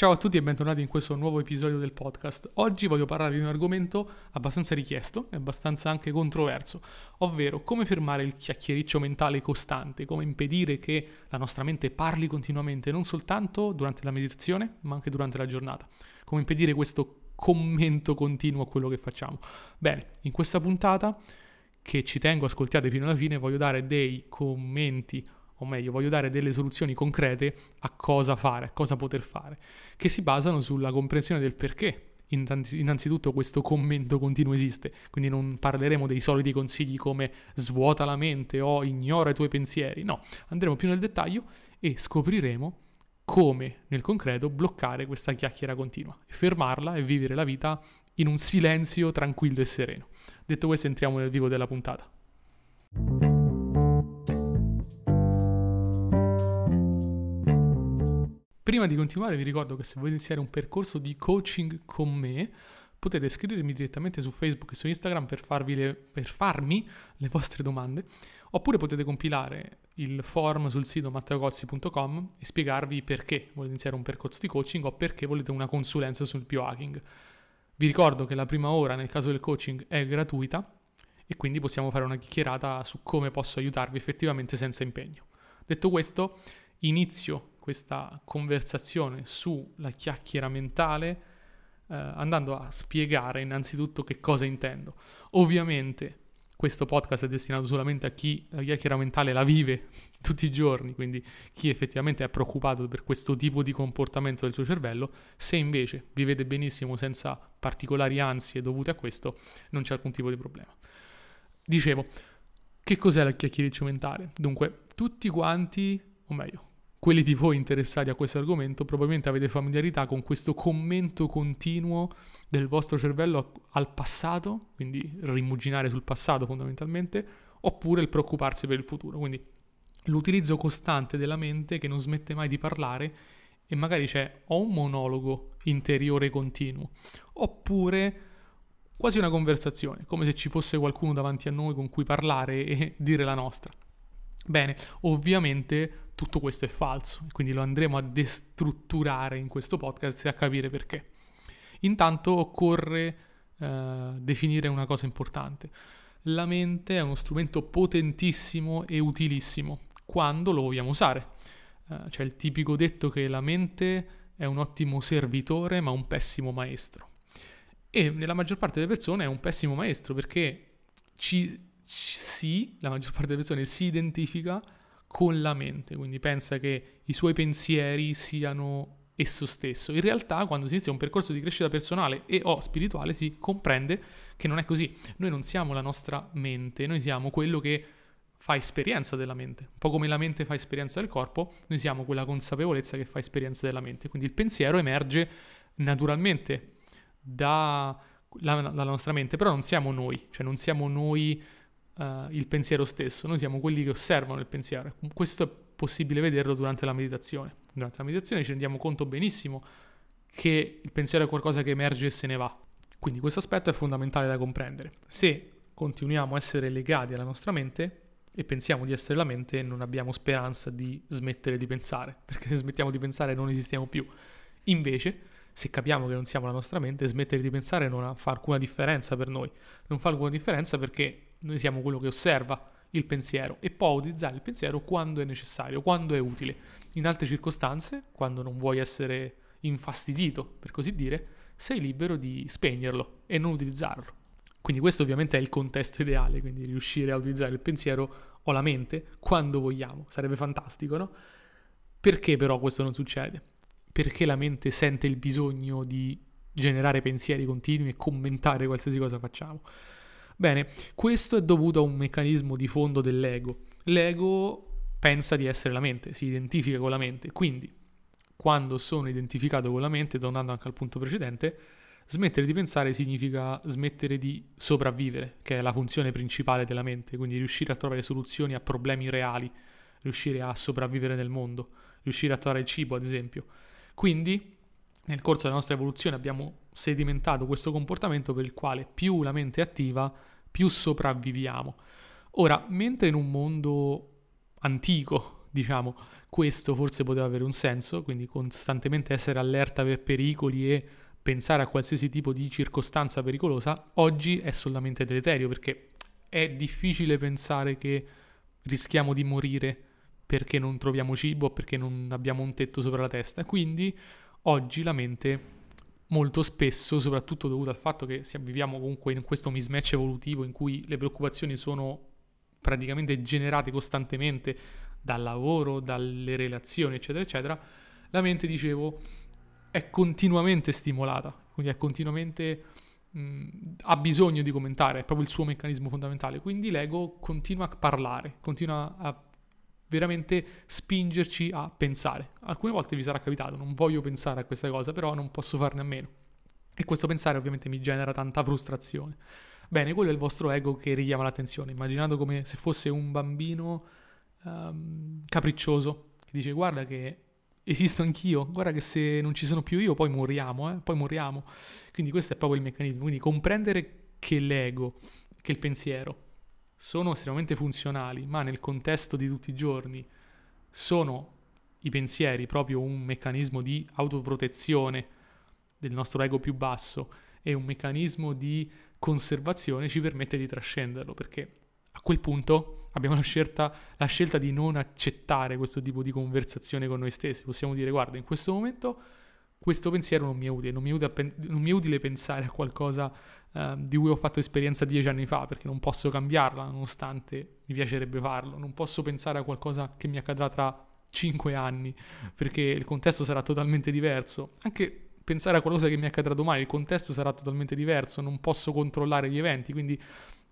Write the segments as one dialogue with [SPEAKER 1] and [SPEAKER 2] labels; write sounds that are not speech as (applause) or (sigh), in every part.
[SPEAKER 1] Ciao a tutti e bentornati in questo nuovo episodio del podcast. Oggi voglio parlarvi di un argomento abbastanza richiesto e abbastanza anche controverso, ovvero come fermare il chiacchiericcio mentale costante, come impedire che la nostra mente parli continuamente non soltanto durante la meditazione, ma anche durante la giornata. Come impedire questo commento continuo a quello che facciamo. Bene, in questa puntata che ci tengo ascoltate fino alla fine voglio dare dei commenti o meglio, voglio dare delle soluzioni concrete a cosa fare, a cosa poter fare, che si basano sulla comprensione del perché innanzitutto questo commento continuo esiste, quindi non parleremo dei soliti consigli come svuota la mente o ignora i tuoi pensieri, no, andremo più nel dettaglio e scopriremo come nel concreto bloccare questa chiacchiera continua fermarla e vivere la vita in un silenzio tranquillo e sereno. Detto questo entriamo nel vivo della puntata. Prima di continuare vi ricordo che se volete iniziare un percorso di coaching con me potete scrivermi direttamente su Facebook e su Instagram per, le, per farmi le vostre domande oppure potete compilare il form sul sito matteocozzi.com e spiegarvi perché volete iniziare un percorso di coaching o perché volete una consulenza sul biohacking. Vi ricordo che la prima ora nel caso del coaching è gratuita e quindi possiamo fare una chiacchierata su come posso aiutarvi effettivamente senza impegno. Detto questo, inizio questa conversazione sulla chiacchiera mentale eh, andando a spiegare innanzitutto che cosa intendo. Ovviamente questo podcast è destinato solamente a chi la chiacchiera mentale la vive (laughs) tutti i giorni, quindi chi effettivamente è preoccupato per questo tipo di comportamento del suo cervello, se invece vivete benissimo senza particolari ansie dovute a questo, non c'è alcun tipo di problema. Dicevo, che cos'è la chiacchiericcio mentale? Dunque, tutti quanti, o meglio, quelli di voi interessati a questo argomento probabilmente avete familiarità con questo commento continuo del vostro cervello al passato, quindi rimuginare sul passato fondamentalmente, oppure il preoccuparsi per il futuro. Quindi l'utilizzo costante della mente che non smette mai di parlare e magari c'è o un monologo interiore continuo, oppure quasi una conversazione, come se ci fosse qualcuno davanti a noi con cui parlare e (laughs) dire la nostra. Bene, ovviamente tutto questo è falso, quindi lo andremo a destrutturare in questo podcast e a capire perché. Intanto occorre eh, definire una cosa importante. La mente è uno strumento potentissimo e utilissimo quando lo vogliamo usare. Eh, c'è il tipico detto che la mente è un ottimo servitore ma un pessimo maestro. E nella maggior parte delle persone è un pessimo maestro perché ci si, la maggior parte delle persone si identifica con la mente, quindi pensa che i suoi pensieri siano esso stesso. In realtà, quando si inizia un percorso di crescita personale e o spirituale, si comprende che non è così. Noi non siamo la nostra mente, noi siamo quello che fa esperienza della mente. Un po' come la mente fa esperienza del corpo, noi siamo quella consapevolezza che fa esperienza della mente. Quindi il pensiero emerge naturalmente da, la, dalla nostra mente, però non siamo noi, cioè non siamo noi uh, il pensiero stesso, noi siamo quelli che osservano il pensiero. Questo è possibile vederlo durante la meditazione. Durante la meditazione ci rendiamo conto benissimo che il pensiero è qualcosa che emerge e se ne va. Quindi questo aspetto è fondamentale da comprendere. Se continuiamo a essere legati alla nostra mente e pensiamo di essere la mente, non abbiamo speranza di smettere di pensare, (laughs) perché se smettiamo di pensare non esistiamo più. Invece, se capiamo che non siamo la nostra mente, smettere di pensare non fa alcuna differenza per noi. Non fa alcuna differenza perché noi siamo quello che osserva il pensiero e può utilizzare il pensiero quando è necessario, quando è utile. In altre circostanze, quando non vuoi essere infastidito, per così dire, sei libero di spegnerlo e non utilizzarlo. Quindi questo ovviamente è il contesto ideale, quindi riuscire a utilizzare il pensiero o la mente quando vogliamo. Sarebbe fantastico, no? Perché però questo non succede? Perché la mente sente il bisogno di generare pensieri continui e commentare qualsiasi cosa facciamo? Bene, questo è dovuto a un meccanismo di fondo dell'ego. L'ego pensa di essere la mente, si identifica con la mente, quindi quando sono identificato con la mente, tornando anche al punto precedente, smettere di pensare significa smettere di sopravvivere, che è la funzione principale della mente, quindi riuscire a trovare soluzioni a problemi reali, riuscire a sopravvivere nel mondo, riuscire a trovare il cibo, ad esempio. Quindi, nel corso della nostra evoluzione abbiamo sedimentato questo comportamento per il quale più la mente è attiva, più sopravviviamo. Ora, mentre in un mondo antico, diciamo, questo forse poteva avere un senso, quindi costantemente essere allerta per pericoli e pensare a qualsiasi tipo di circostanza pericolosa, oggi è solamente deleterio perché è difficile pensare che rischiamo di morire perché non troviamo cibo perché non abbiamo un tetto sopra la testa. Quindi oggi la mente molto spesso, soprattutto dovuto al fatto che viviamo comunque in questo mismatch evolutivo in cui le preoccupazioni sono praticamente generate costantemente dal lavoro, dalle relazioni, eccetera, eccetera, la mente, dicevo, è continuamente stimolata, quindi è continuamente mh, ha bisogno di commentare, è proprio il suo meccanismo fondamentale. Quindi l'ego continua a parlare, continua a veramente spingerci a pensare. Alcune volte vi sarà capitato, non voglio pensare a questa cosa, però non posso farne a meno. E questo pensare ovviamente mi genera tanta frustrazione. Bene, quello è il vostro ego che richiama l'attenzione. Immaginate come se fosse un bambino um, capriccioso che dice guarda che esisto anch'io, guarda che se non ci sono più io poi moriamo, eh? poi moriamo. Quindi questo è proprio il meccanismo. Quindi comprendere che l'ego, che il pensiero sono estremamente funzionali, ma nel contesto di tutti i giorni sono i pensieri proprio un meccanismo di autoprotezione del nostro ego più basso e un meccanismo di conservazione ci permette di trascenderlo, perché a quel punto abbiamo la scelta, la scelta di non accettare questo tipo di conversazione con noi stessi. Possiamo dire, guarda, in questo momento questo pensiero non mi è utile, non mi è utile, non mi è utile pensare a qualcosa uh, di cui ho fatto esperienza dieci anni fa, perché non posso cambiarla, nonostante mi piacerebbe farlo. Non posso pensare a qualcosa che mi accadrà tra cinque anni, perché il contesto sarà totalmente diverso. Anche pensare a qualcosa che mi accadrà domani, il contesto sarà totalmente diverso, non posso controllare gli eventi, quindi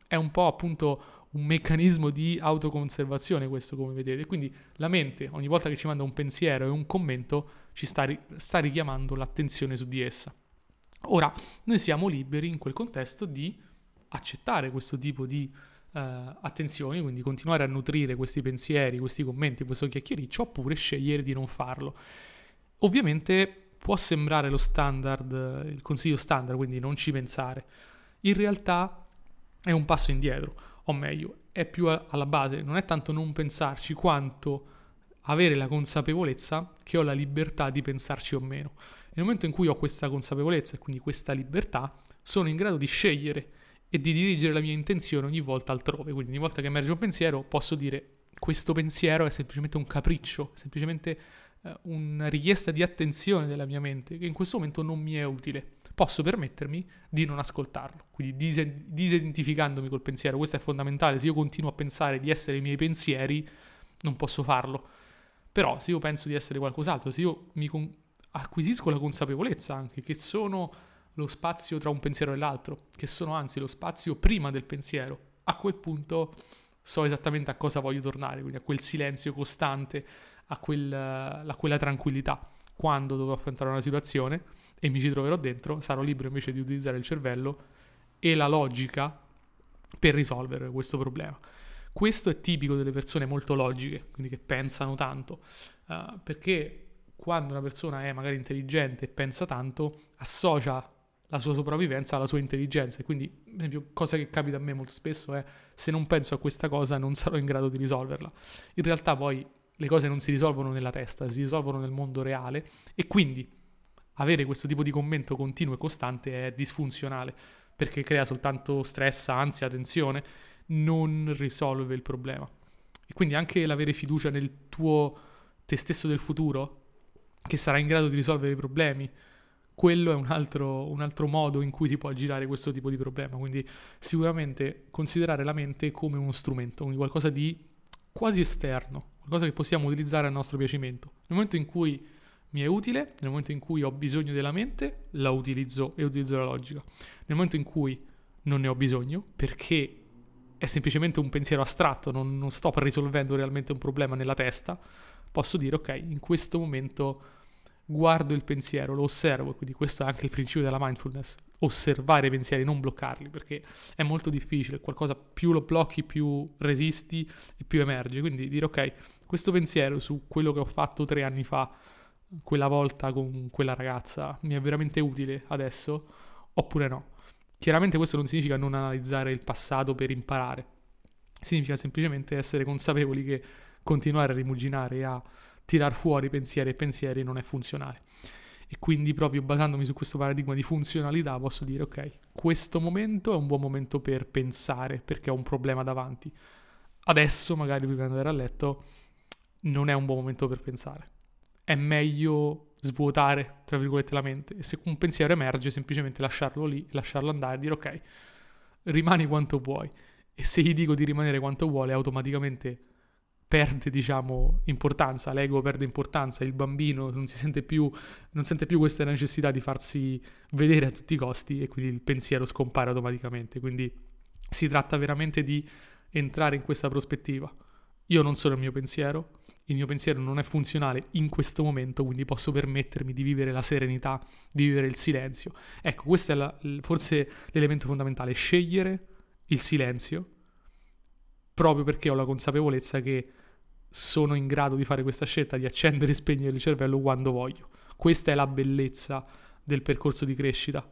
[SPEAKER 1] è un po' appunto un meccanismo di autoconservazione questo come vedete. Quindi la mente ogni volta che ci manda un pensiero e un commento ci sta, ri- sta richiamando l'attenzione su di essa. Ora, noi siamo liberi in quel contesto di accettare questo tipo di uh, attenzioni, quindi continuare a nutrire questi pensieri, questi commenti, questo chiacchiericcio, oppure scegliere di non farlo. Ovviamente può sembrare lo standard, il consiglio standard, quindi non ci pensare. In realtà è un passo indietro o meglio, è più alla base, non è tanto non pensarci quanto avere la consapevolezza che ho la libertà di pensarci o meno. Nel momento in cui ho questa consapevolezza e quindi questa libertà, sono in grado di scegliere e di dirigere la mia intenzione ogni volta altrove. Quindi ogni volta che emerge un pensiero posso dire questo pensiero è semplicemente un capriccio, semplicemente eh, una richiesta di attenzione della mia mente che in questo momento non mi è utile posso permettermi di non ascoltarlo. Quindi dis- disidentificandomi col pensiero, questo è fondamentale. Se io continuo a pensare di essere i miei pensieri, non posso farlo. Però se io penso di essere qualcos'altro, se io mi con- acquisisco la consapevolezza anche che sono lo spazio tra un pensiero e l'altro, che sono anzi lo spazio prima del pensiero, a quel punto so esattamente a cosa voglio tornare, quindi a quel silenzio costante, a, quel, a quella tranquillità. Quando devo affrontare una situazione, e mi ci troverò dentro, sarò libero invece di utilizzare il cervello e la logica per risolvere questo problema. Questo è tipico delle persone molto logiche, quindi che pensano tanto, uh, perché quando una persona è magari intelligente e pensa tanto, associa la sua sopravvivenza alla sua intelligenza. Quindi, ad esempio, cosa che capita a me molto spesso è se non penso a questa cosa non sarò in grado di risolverla. In realtà poi le cose non si risolvono nella testa, si risolvono nel mondo reale e quindi avere questo tipo di commento continuo e costante è disfunzionale perché crea soltanto stress, ansia, tensione, non risolve il problema. E quindi anche l'avere fiducia nel tuo te stesso del futuro, che sarà in grado di risolvere i problemi, quello è un altro, un altro, modo in cui si può girare questo tipo di problema. Quindi sicuramente considerare la mente come uno strumento, quindi qualcosa di quasi esterno, qualcosa che possiamo utilizzare a nostro piacimento. Nel momento in cui mi è utile, nel momento in cui ho bisogno della mente, la utilizzo e utilizzo la logica. Nel momento in cui non ne ho bisogno, perché è semplicemente un pensiero astratto, non, non sto risolvendo realmente un problema nella testa, posso dire ok, in questo momento guardo il pensiero, lo osservo, quindi questo è anche il principio della mindfulness, osservare i pensieri, non bloccarli, perché è molto difficile, qualcosa più lo blocchi, più resisti e più emerge, quindi dire ok, questo pensiero su quello che ho fatto tre anni fa, quella volta con quella ragazza mi è veramente utile adesso oppure no. Chiaramente questo non significa non analizzare il passato per imparare, significa semplicemente essere consapevoli che continuare a rimuginare e a tirar fuori pensieri e pensieri non è funzionale. E quindi proprio basandomi su questo paradigma di funzionalità posso dire ok, questo momento è un buon momento per pensare perché ho un problema davanti. Adesso, magari prima di andare a letto, non è un buon momento per pensare. È meglio svuotare, tra virgolette, la mente. E se un pensiero emerge, semplicemente lasciarlo lì, lasciarlo andare e dire ok, rimani quanto puoi. E se gli dico di rimanere quanto vuole, automaticamente perde, diciamo, importanza, l'ego perde importanza, il bambino non si sente più, non sente più questa necessità di farsi vedere a tutti i costi e quindi il pensiero scompare automaticamente. Quindi si tratta veramente di entrare in questa prospettiva. Io non sono il mio pensiero, il mio pensiero non è funzionale in questo momento, quindi posso permettermi di vivere la serenità, di vivere il silenzio. Ecco, questo è la, forse l'elemento fondamentale, scegliere il silenzio, proprio perché ho la consapevolezza che sono in grado di fare questa scelta di accendere e spegnere il cervello quando voglio. Questa è la bellezza del percorso di crescita.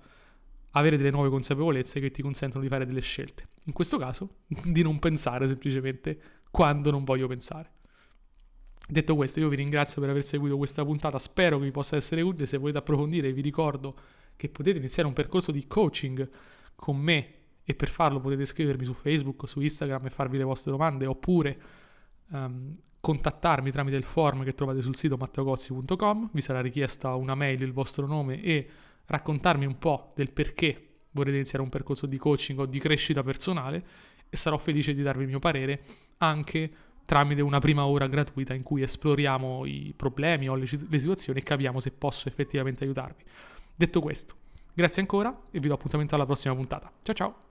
[SPEAKER 1] Avere delle nuove consapevolezze che ti consentono di fare delle scelte. In questo caso, (laughs) di non pensare semplicemente quando non voglio pensare. Detto questo, io vi ringrazio per aver seguito questa puntata, spero che vi possa essere utile. Se volete approfondire, vi ricordo che potete iniziare un percorso di coaching con me e per farlo potete scrivermi su Facebook su Instagram e farvi le vostre domande oppure um, contattarmi tramite il form che trovate sul sito matteocozzi.com, vi sarà richiesta una mail, il vostro nome e raccontarmi un po' del perché vorrete iniziare un percorso di coaching o di crescita personale e sarò felice di darvi il mio parere anche tramite una prima ora gratuita in cui esploriamo i problemi o le, le situazioni e capiamo se posso effettivamente aiutarvi. Detto questo, grazie ancora e vi do appuntamento alla prossima puntata. Ciao ciao!